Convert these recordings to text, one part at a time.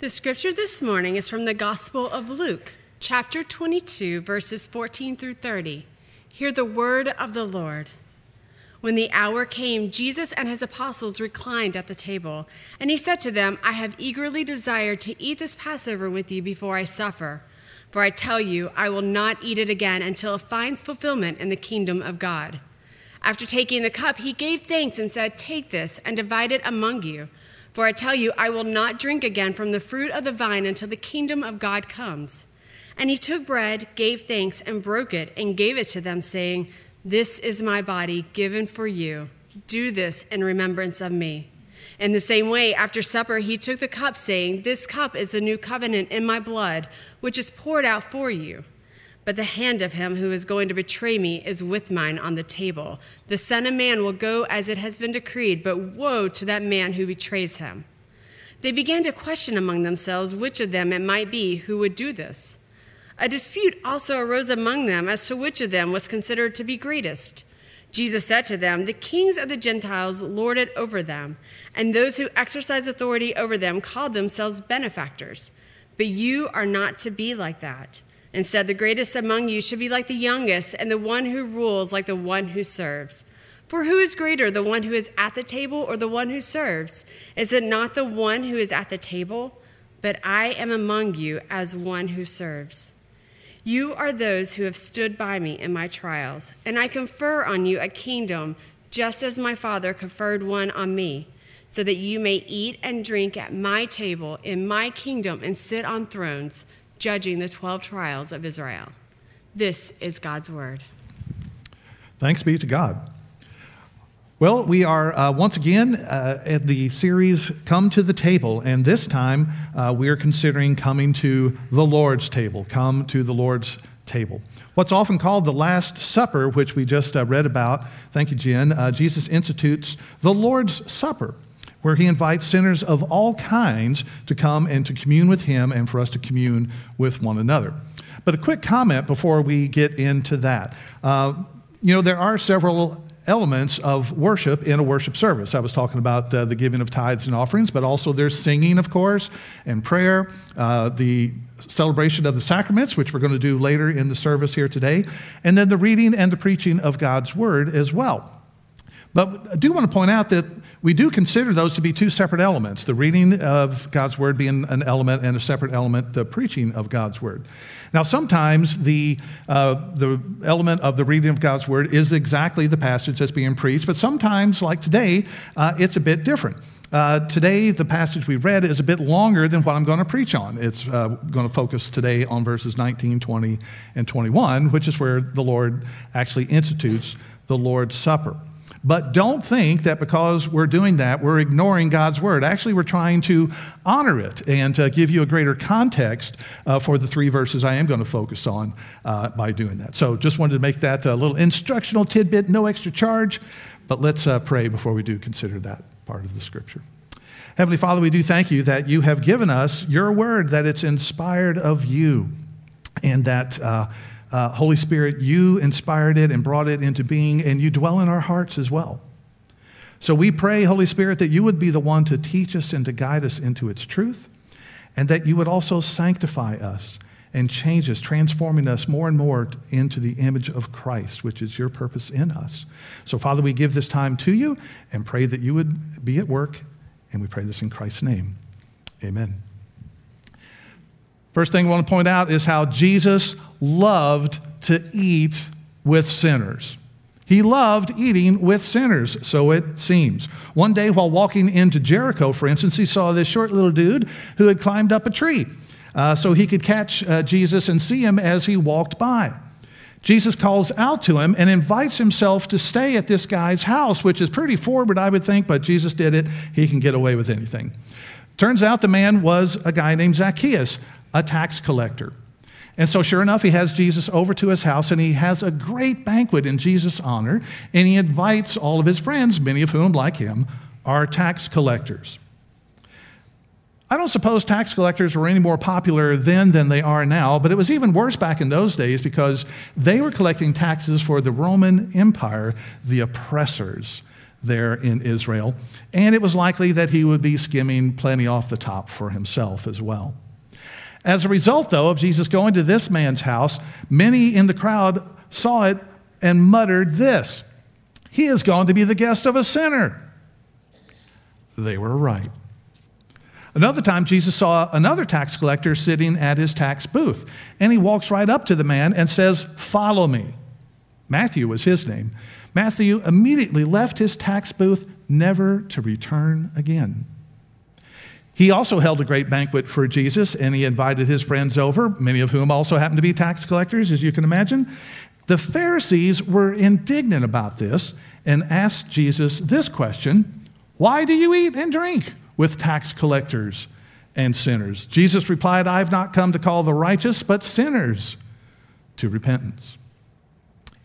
The scripture this morning is from the Gospel of Luke, chapter 22, verses 14 through 30. Hear the word of the Lord. When the hour came, Jesus and his apostles reclined at the table, and he said to them, I have eagerly desired to eat this Passover with you before I suffer. For I tell you, I will not eat it again until it finds fulfillment in the kingdom of God. After taking the cup, he gave thanks and said, Take this and divide it among you. For I tell you, I will not drink again from the fruit of the vine until the kingdom of God comes. And he took bread, gave thanks, and broke it, and gave it to them, saying, This is my body given for you. Do this in remembrance of me. In the same way, after supper, he took the cup, saying, This cup is the new covenant in my blood, which is poured out for you. But the hand of him who is going to betray me is with mine on the table. The Son of Man will go as it has been decreed, but woe to that man who betrays him. They began to question among themselves which of them it might be who would do this. A dispute also arose among them as to which of them was considered to be greatest. Jesus said to them, The kings of the Gentiles lord it over them, and those who exercise authority over them call themselves benefactors. But you are not to be like that. Instead, the greatest among you should be like the youngest, and the one who rules like the one who serves. For who is greater, the one who is at the table or the one who serves? Is it not the one who is at the table? But I am among you as one who serves. You are those who have stood by me in my trials, and I confer on you a kingdom, just as my Father conferred one on me, so that you may eat and drink at my table in my kingdom and sit on thrones judging the 12 trials of Israel. This is God's word. Thanks be to God. Well, we are uh, once again uh, at the series Come to the Table, and this time uh, we are considering coming to the Lord's table. Come to the Lord's table. What's often called the Last Supper, which we just uh, read about, thank you, Jen, uh, Jesus institutes the Lord's Supper where he invites sinners of all kinds to come and to commune with him and for us to commune with one another. But a quick comment before we get into that. Uh, you know, there are several elements of worship in a worship service. I was talking about uh, the giving of tithes and offerings, but also there's singing, of course, and prayer, uh, the celebration of the sacraments, which we're going to do later in the service here today, and then the reading and the preaching of God's word as well. But I do want to point out that we do consider those to be two separate elements the reading of God's word being an element, and a separate element, the preaching of God's word. Now, sometimes the, uh, the element of the reading of God's word is exactly the passage that's being preached, but sometimes, like today, uh, it's a bit different. Uh, today, the passage we read is a bit longer than what I'm going to preach on. It's uh, going to focus today on verses 19, 20, and 21, which is where the Lord actually institutes the Lord's Supper. But don't think that because we're doing that, we're ignoring God's word. Actually, we're trying to honor it and to give you a greater context uh, for the three verses I am going to focus on uh, by doing that. So just wanted to make that a little instructional tidbit, no extra charge. But let's uh, pray before we do consider that part of the scripture. Heavenly Father, we do thank you that you have given us your word, that it's inspired of you, and that uh, Holy Spirit, you inspired it and brought it into being, and you dwell in our hearts as well. So we pray, Holy Spirit, that you would be the one to teach us and to guide us into its truth, and that you would also sanctify us and change us, transforming us more and more into the image of Christ, which is your purpose in us. So, Father, we give this time to you and pray that you would be at work, and we pray this in Christ's name. Amen. First thing I want to point out is how Jesus loved to eat with sinners. He loved eating with sinners, so it seems. One day, while walking into Jericho, for instance, he saw this short little dude who had climbed up a tree uh, so he could catch uh, Jesus and see him as he walked by. Jesus calls out to him and invites himself to stay at this guy's house, which is pretty forward, I would think, but Jesus did it. He can get away with anything. Turns out the man was a guy named Zacchaeus, a tax collector. And so, sure enough, he has Jesus over to his house and he has a great banquet in Jesus' honor. And he invites all of his friends, many of whom, like him, are tax collectors. I don't suppose tax collectors were any more popular then than they are now, but it was even worse back in those days because they were collecting taxes for the Roman Empire, the oppressors. there in Israel. And it was likely that he would be skimming plenty off the top for himself as well. As a result, though, of Jesus going to this man's house, many in the crowd saw it and muttered this He is going to be the guest of a sinner. They were right. Another time, Jesus saw another tax collector sitting at his tax booth, and he walks right up to the man and says, Follow me. Matthew was his name. Matthew immediately left his tax booth, never to return again. He also held a great banquet for Jesus, and he invited his friends over, many of whom also happened to be tax collectors, as you can imagine. The Pharisees were indignant about this and asked Jesus this question Why do you eat and drink with tax collectors and sinners? Jesus replied, I have not come to call the righteous, but sinners to repentance.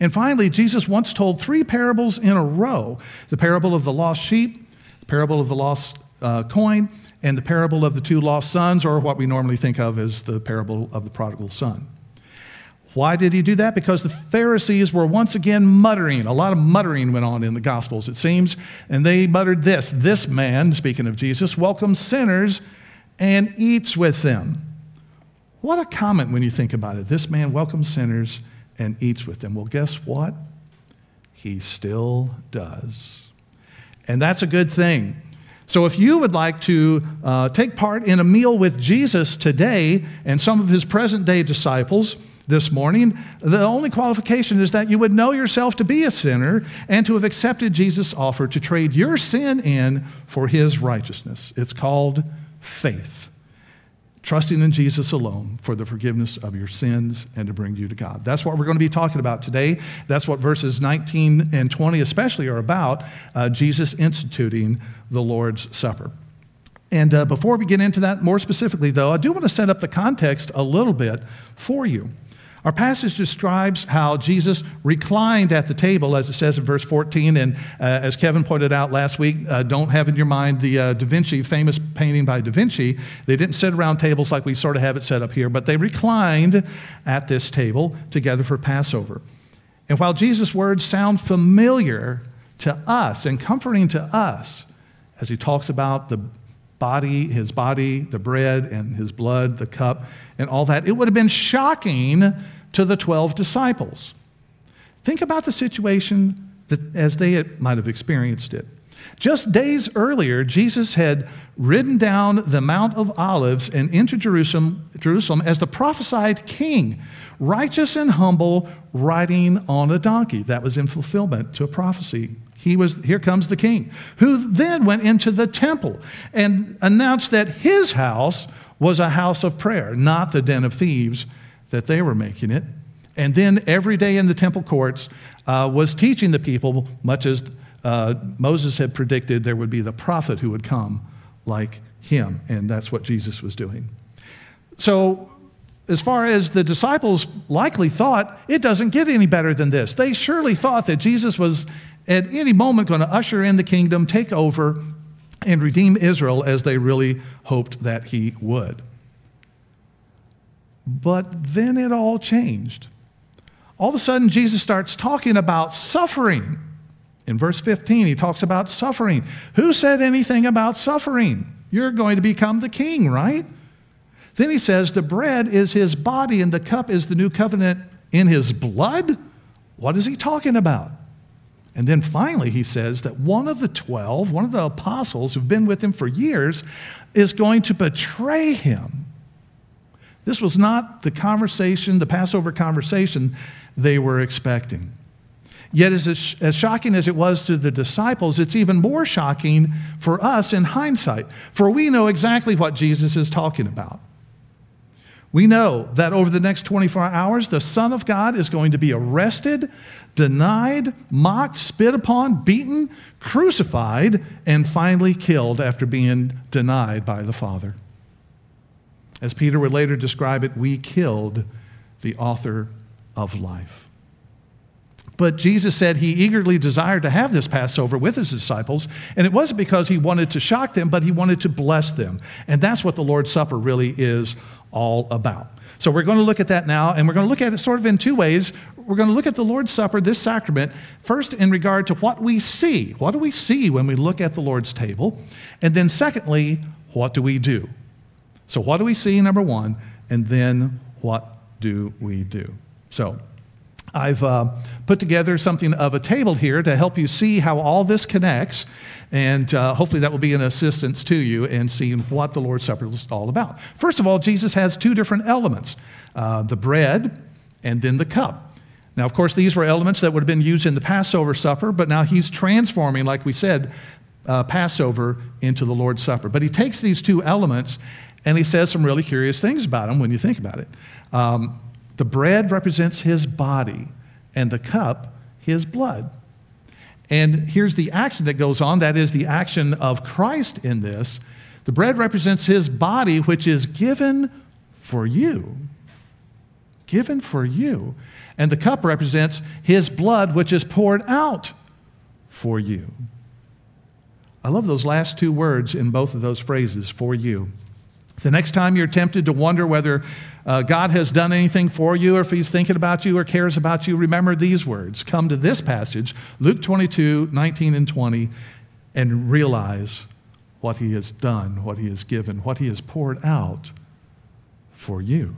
And finally, Jesus once told three parables in a row the parable of the lost sheep, the parable of the lost uh, coin, and the parable of the two lost sons, or what we normally think of as the parable of the prodigal son. Why did he do that? Because the Pharisees were once again muttering. A lot of muttering went on in the Gospels, it seems. And they muttered this This man, speaking of Jesus, welcomes sinners and eats with them. What a comment when you think about it. This man welcomes sinners and eats with them. Well, guess what? He still does. And that's a good thing. So, if you would like to uh, take part in a meal with Jesus today and some of his present day disciples this morning, the only qualification is that you would know yourself to be a sinner and to have accepted Jesus' offer to trade your sin in for his righteousness. It's called faith trusting in Jesus alone for the forgiveness of your sins and to bring you to God. That's what we're going to be talking about today. That's what verses 19 and 20 especially are about uh, Jesus instituting the Lord's Supper. And uh, before we get into that more specifically, though, I do want to set up the context a little bit for you. Our passage describes how Jesus reclined at the table, as it says in verse 14. And uh, as Kevin pointed out last week, uh, don't have in your mind the uh, Da Vinci, famous painting by Da Vinci. They didn't sit around tables like we sort of have it set up here, but they reclined at this table together for Passover. And while Jesus' words sound familiar to us and comforting to us, as he talks about the body, his body, the bread, and his blood, the cup, and all that, it would have been shocking to the 12 disciples. Think about the situation that, as they might have experienced it. Just days earlier, Jesus had ridden down the Mount of Olives and into Jerusalem, Jerusalem as the prophesied king, righteous and humble, riding on a donkey. That was in fulfillment to a prophecy. He was, here comes the king, who then went into the temple and announced that his house was a house of prayer, not the den of thieves that they were making it. And then every day in the temple courts uh, was teaching the people, much as uh, Moses had predicted there would be the prophet who would come like him. And that's what Jesus was doing. So, as far as the disciples likely thought, it doesn't get any better than this. They surely thought that Jesus was at any moment going to usher in the kingdom, take over, and redeem Israel as they really hoped that he would. But then it all changed. All of a sudden, Jesus starts talking about suffering. In verse 15, he talks about suffering. Who said anything about suffering? You're going to become the king, right? Then he says, The bread is his body and the cup is the new covenant in his blood. What is he talking about? And then finally, he says that one of the 12, one of the apostles who've been with him for years, is going to betray him. This was not the conversation, the Passover conversation they were expecting. Yet, as, as shocking as it was to the disciples, it's even more shocking for us in hindsight, for we know exactly what Jesus is talking about. We know that over the next 24 hours, the Son of God is going to be arrested, denied, mocked, spit upon, beaten, crucified, and finally killed after being denied by the Father. As Peter would later describe it, we killed the author of life. But Jesus said he eagerly desired to have this Passover with his disciples, and it wasn't because he wanted to shock them, but he wanted to bless them. And that's what the Lord's Supper really is all about. So we're going to look at that now, and we're going to look at it sort of in two ways. we're going to look at the Lord's Supper, this sacrament, first in regard to what we see. What do we see when we look at the Lord's table? And then, secondly, what do we do? So, what do we see, number one? And then, what do we do? So, I've uh, put together something of a table here to help you see how all this connects, and uh, hopefully that will be an assistance to you in seeing what the Lord's Supper is all about. First of all, Jesus has two different elements uh, the bread and then the cup. Now, of course, these were elements that would have been used in the Passover supper, but now he's transforming, like we said, uh, Passover into the Lord's Supper. But he takes these two elements and he says some really curious things about them when you think about it. Um, the bread represents his body, and the cup, his blood. And here's the action that goes on that is the action of Christ in this. The bread represents his body, which is given for you given for you. And the cup represents his blood, which is poured out for you. I love those last two words in both of those phrases, for you. The next time you're tempted to wonder whether uh, God has done anything for you or if he's thinking about you or cares about you, remember these words. Come to this passage, Luke 22, 19 and 20, and realize what he has done, what he has given, what he has poured out for you.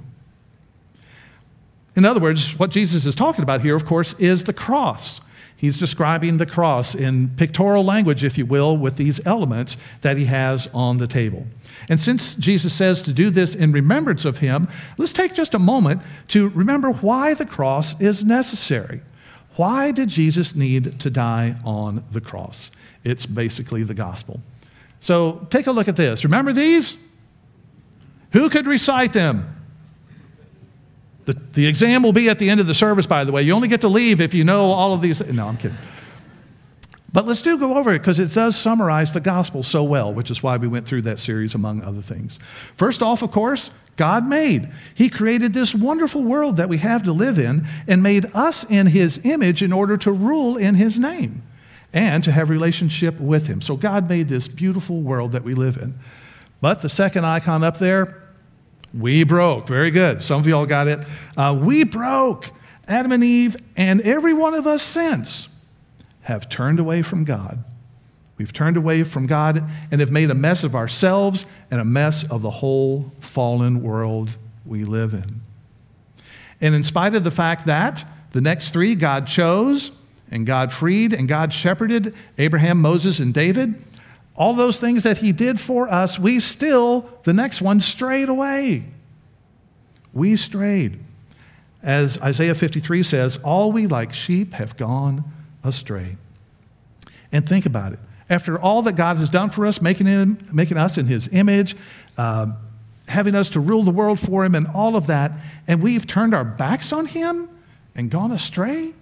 In other words, what Jesus is talking about here, of course, is the cross. He's describing the cross in pictorial language, if you will, with these elements that he has on the table. And since Jesus says to do this in remembrance of him, let's take just a moment to remember why the cross is necessary. Why did Jesus need to die on the cross? It's basically the gospel. So take a look at this. Remember these? Who could recite them? The, the exam will be at the end of the service, by the way. You only get to leave if you know all of these. No, I'm kidding. But let's do go over it because it does summarize the gospel so well, which is why we went through that series, among other things. First off, of course, God made. He created this wonderful world that we have to live in and made us in His image in order to rule in His name and to have relationship with Him. So God made this beautiful world that we live in. But the second icon up there, we broke. Very good. Some of y'all got it. Uh, we broke. Adam and Eve, and every one of us since, have turned away from God. We've turned away from God and have made a mess of ourselves and a mess of the whole fallen world we live in. And in spite of the fact that the next three God chose and God freed and God shepherded Abraham, Moses, and David, all those things that he did for us, we still, the next one, strayed away. We strayed. As Isaiah 53 says, all we like sheep have gone astray. And think about it. After all that God has done for us, making, him, making us in his image, uh, having us to rule the world for him, and all of that, and we've turned our backs on him and gone astray?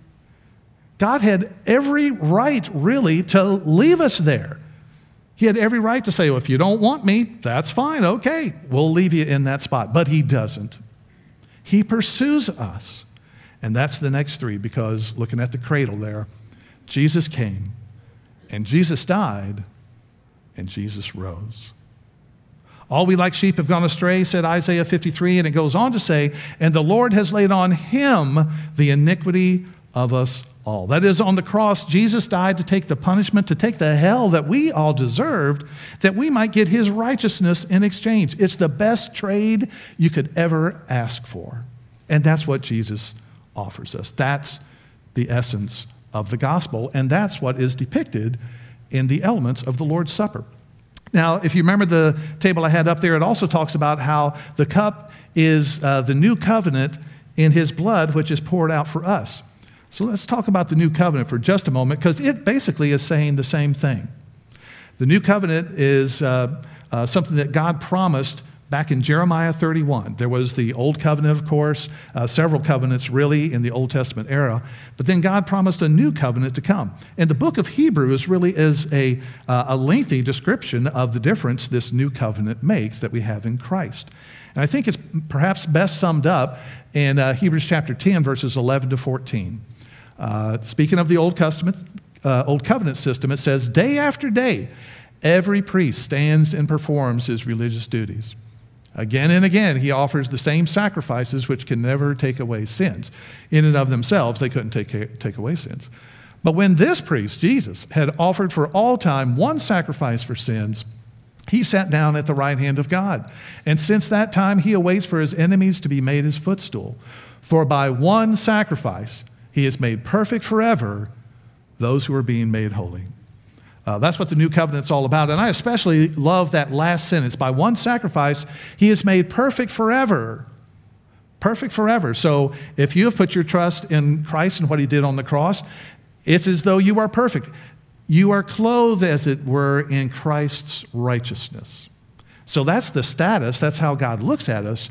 God had every right, really, to leave us there. He had every right to say, well, if you don't want me, that's fine, okay, we'll leave you in that spot. But he doesn't. He pursues us. And that's the next three because looking at the cradle there, Jesus came and Jesus died and Jesus rose. All we like sheep have gone astray, said Isaiah 53, and it goes on to say, and the Lord has laid on him the iniquity of us all. That is, on the cross, Jesus died to take the punishment, to take the hell that we all deserved, that we might get his righteousness in exchange. It's the best trade you could ever ask for. And that's what Jesus offers us. That's the essence of the gospel, and that's what is depicted in the elements of the Lord's Supper. Now, if you remember the table I had up there, it also talks about how the cup is uh, the new covenant in his blood, which is poured out for us. So let's talk about the new covenant for just a moment because it basically is saying the same thing. The new covenant is uh, uh, something that God promised back in Jeremiah 31. There was the Old Covenant, of course, uh, several covenants really in the Old Testament era, but then God promised a new covenant to come. And the book of Hebrews really is a, uh, a lengthy description of the difference this new covenant makes that we have in Christ. And I think it's perhaps best summed up in uh, Hebrews chapter 10, verses 11 to 14. Uh, speaking of the Old Testament, uh, Old Covenant system, it says, day after day, every priest stands and performs his religious duties. Again and again, he offers the same sacrifices which can never take away sins. In and of themselves, they couldn't take, take away sins. But when this priest, Jesus, had offered for all time one sacrifice for sins, he sat down at the right hand of God. And since that time, he awaits for his enemies to be made his footstool. For by one sacrifice, he has made perfect forever those who are being made holy. Uh, that's what the new covenant's all about. And I especially love that last sentence. By one sacrifice, he is made perfect forever. Perfect forever. So if you have put your trust in Christ and what he did on the cross, it's as though you are perfect. You are clothed, as it were, in Christ's righteousness. So that's the status. That's how God looks at us.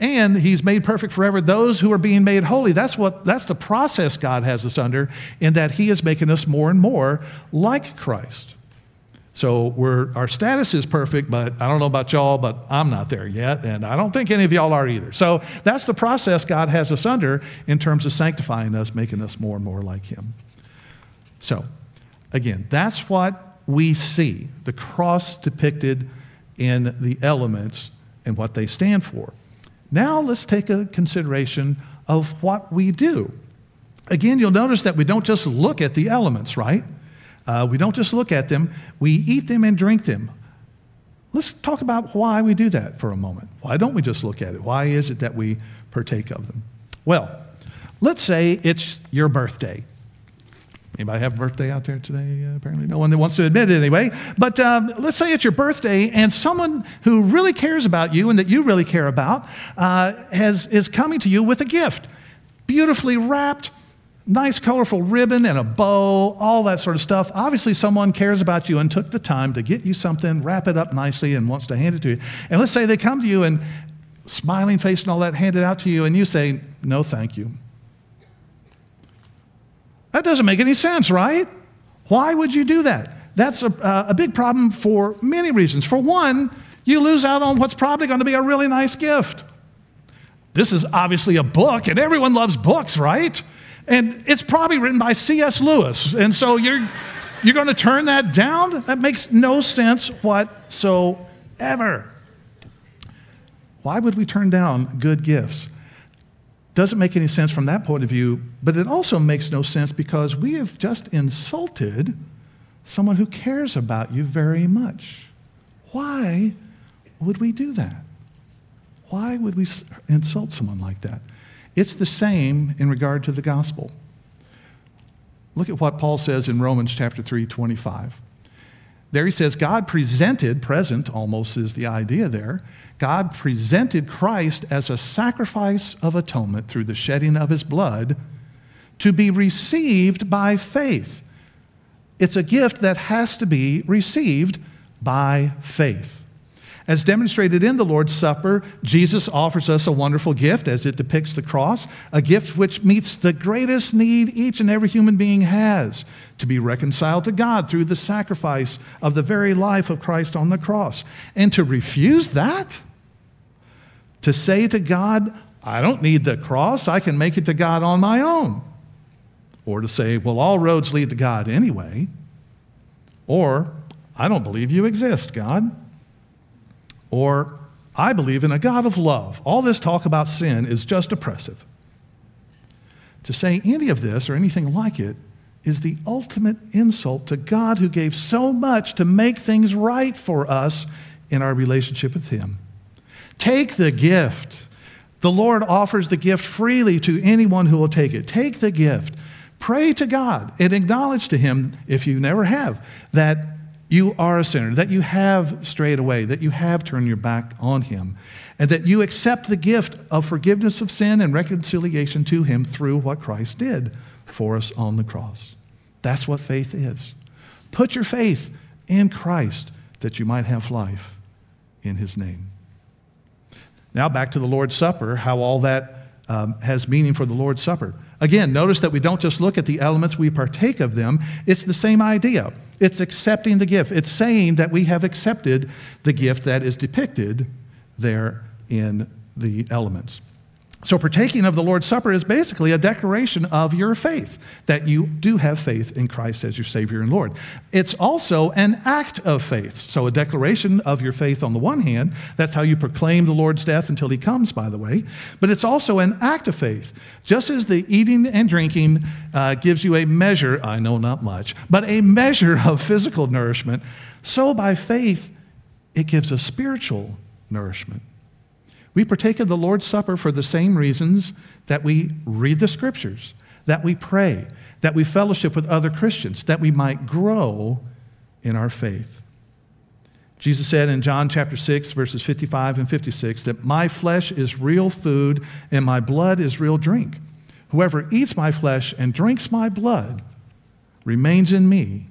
And he's made perfect forever those who are being made holy. That's what that's the process God has us under in that he is making us more and more like Christ. So we're, our status is perfect, but I don't know about y'all, but I'm not there yet, and I don't think any of y'all are either. So that's the process God has us under in terms of sanctifying us, making us more and more like Him. So, again, that's what we see the cross depicted in the elements and what they stand for. Now let's take a consideration of what we do. Again, you'll notice that we don't just look at the elements, right? Uh, we don't just look at them, we eat them and drink them. Let's talk about why we do that for a moment. Why don't we just look at it? Why is it that we partake of them? Well, let's say it's your birthday. Anybody have a birthday out there today? Uh, apparently, no one that wants to admit it anyway. But um, let's say it's your birthday, and someone who really cares about you and that you really care about uh, has, is coming to you with a gift, beautifully wrapped, nice, colorful ribbon and a bow, all that sort of stuff. Obviously, someone cares about you and took the time to get you something, wrap it up nicely, and wants to hand it to you. And let's say they come to you and smiling face and all that, hand it out to you, and you say, "No, thank you." That doesn't make any sense, right? Why would you do that? That's a, uh, a big problem for many reasons. For one, you lose out on what's probably going to be a really nice gift. This is obviously a book, and everyone loves books, right? And it's probably written by C.S. Lewis. And so you're, you're going to turn that down? That makes no sense whatsoever. Why would we turn down good gifts? Doesn't make any sense from that point of view, but it also makes no sense because we have just insulted someone who cares about you very much. Why would we do that? Why would we insult someone like that? It's the same in regard to the gospel. Look at what Paul says in Romans chapter 3, 25. There he says, God presented, present almost is the idea there, God presented Christ as a sacrifice of atonement through the shedding of his blood to be received by faith. It's a gift that has to be received by faith. As demonstrated in the Lord's Supper, Jesus offers us a wonderful gift as it depicts the cross, a gift which meets the greatest need each and every human being has to be reconciled to God through the sacrifice of the very life of Christ on the cross. And to refuse that, to say to God, I don't need the cross, I can make it to God on my own. Or to say, well, all roads lead to God anyway. Or, I don't believe you exist, God. Or, I believe in a God of love. All this talk about sin is just oppressive. To say any of this or anything like it is the ultimate insult to God who gave so much to make things right for us in our relationship with Him. Take the gift. The Lord offers the gift freely to anyone who will take it. Take the gift. Pray to God and acknowledge to Him, if you never have, that you are a sinner, that you have strayed away, that you have turned your back on Him, and that you accept the gift of forgiveness of sin and reconciliation to Him through what Christ did for us on the cross. That's what faith is. Put your faith in Christ that you might have life in His name. Now, back to the Lord's Supper, how all that um, has meaning for the Lord's Supper. Again, notice that we don't just look at the elements, we partake of them. It's the same idea. It's accepting the gift. It's saying that we have accepted the gift that is depicted there in the elements. So, partaking of the Lord's Supper is basically a declaration of your faith, that you do have faith in Christ as your Savior and Lord. It's also an act of faith. So, a declaration of your faith on the one hand, that's how you proclaim the Lord's death until He comes, by the way, but it's also an act of faith. Just as the eating and drinking uh, gives you a measure, I know not much, but a measure of physical nourishment, so by faith, it gives a spiritual nourishment. We partake of the Lord's Supper for the same reasons that we read the scriptures, that we pray, that we fellowship with other Christians, that we might grow in our faith. Jesus said in John chapter 6, verses 55 and 56, that my flesh is real food and my blood is real drink. Whoever eats my flesh and drinks my blood remains in me,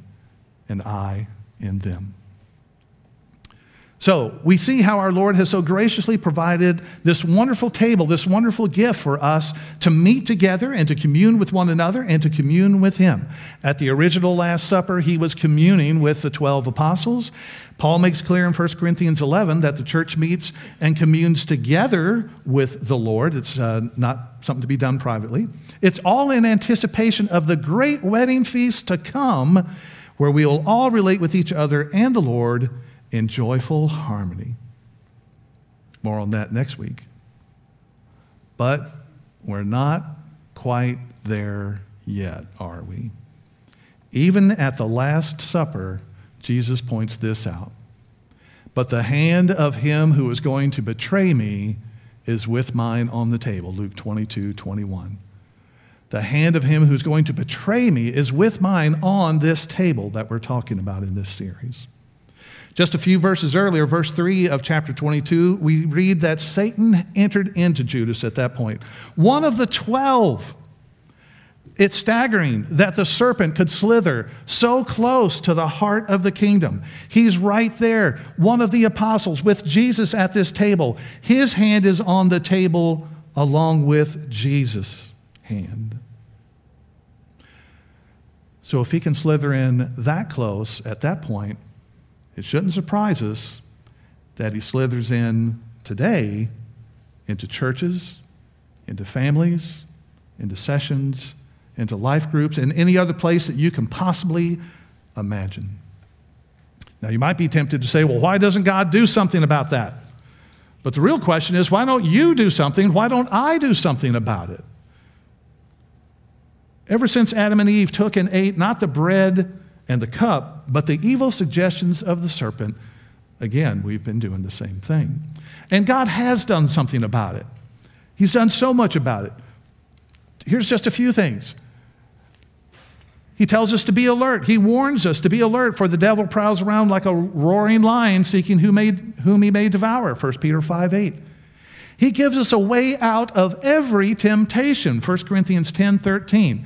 and I in them. So we see how our Lord has so graciously provided this wonderful table, this wonderful gift for us to meet together and to commune with one another and to commune with Him. At the original Last Supper, He was communing with the 12 apostles. Paul makes clear in 1 Corinthians 11 that the church meets and communes together with the Lord. It's uh, not something to be done privately. It's all in anticipation of the great wedding feast to come, where we will all relate with each other and the Lord in joyful harmony. More on that next week. But we're not quite there yet, are we? Even at the Last Supper, Jesus points this out. But the hand of him who is going to betray me is with mine on the table. Luke 22, 21. The hand of him who's going to betray me is with mine on this table that we're talking about in this series. Just a few verses earlier, verse 3 of chapter 22, we read that Satan entered into Judas at that point. One of the 12. It's staggering that the serpent could slither so close to the heart of the kingdom. He's right there, one of the apostles with Jesus at this table. His hand is on the table along with Jesus' hand. So if he can slither in that close at that point, it shouldn't surprise us that he slithers in today into churches, into families, into sessions, into life groups, and any other place that you can possibly imagine. Now, you might be tempted to say, well, why doesn't God do something about that? But the real question is, why don't you do something? Why don't I do something about it? Ever since Adam and Eve took and ate not the bread and the cup, but the evil suggestions of the serpent, again, we've been doing the same thing. And God has done something about it. He's done so much about it. Here's just a few things. He tells us to be alert. He warns us to be alert, for the devil prowls around like a roaring lion seeking whom, may, whom he may devour. 1 Peter 5 8. He gives us a way out of every temptation. 1 Corinthians 10 13.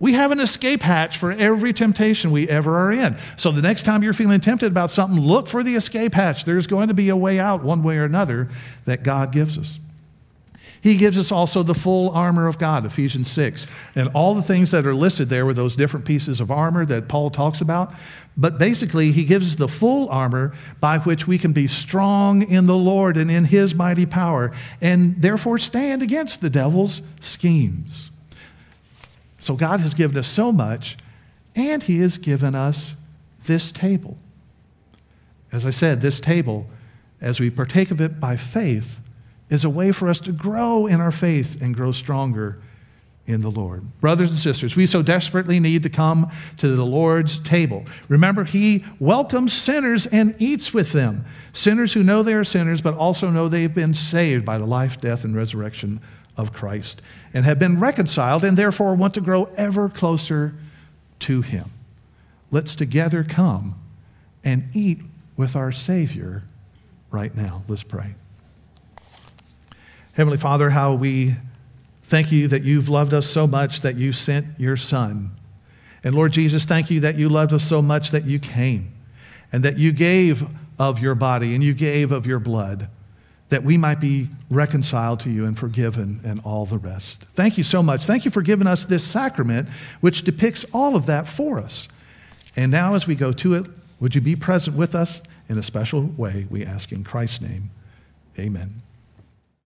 We have an escape hatch for every temptation we ever are in. So the next time you're feeling tempted about something, look for the escape hatch. There's going to be a way out, one way or another, that God gives us. He gives us also the full armor of God, Ephesians 6. And all the things that are listed there were those different pieces of armor that Paul talks about. But basically, he gives us the full armor by which we can be strong in the Lord and in his mighty power, and therefore stand against the devil's schemes. So God has given us so much, and He has given us this table. As I said, this table, as we partake of it by faith, is a way for us to grow in our faith and grow stronger in the Lord. Brothers and sisters, we so desperately need to come to the Lord's table. Remember, He welcomes sinners and eats with them. Sinners who know they are sinners, but also know they've been saved by the life, death, and resurrection of Christ and have been reconciled and therefore want to grow ever closer to Him. Let's together come and eat with our Savior right now. Let's pray. Heavenly Father, how we thank you that you've loved us so much that you sent your Son. And Lord Jesus, thank you that you loved us so much that you came and that you gave of your body and you gave of your blood that we might be reconciled to you and forgiven and all the rest. Thank you so much. Thank you for giving us this sacrament, which depicts all of that for us. And now, as we go to it, would you be present with us in a special way? We ask in Christ's name. Amen.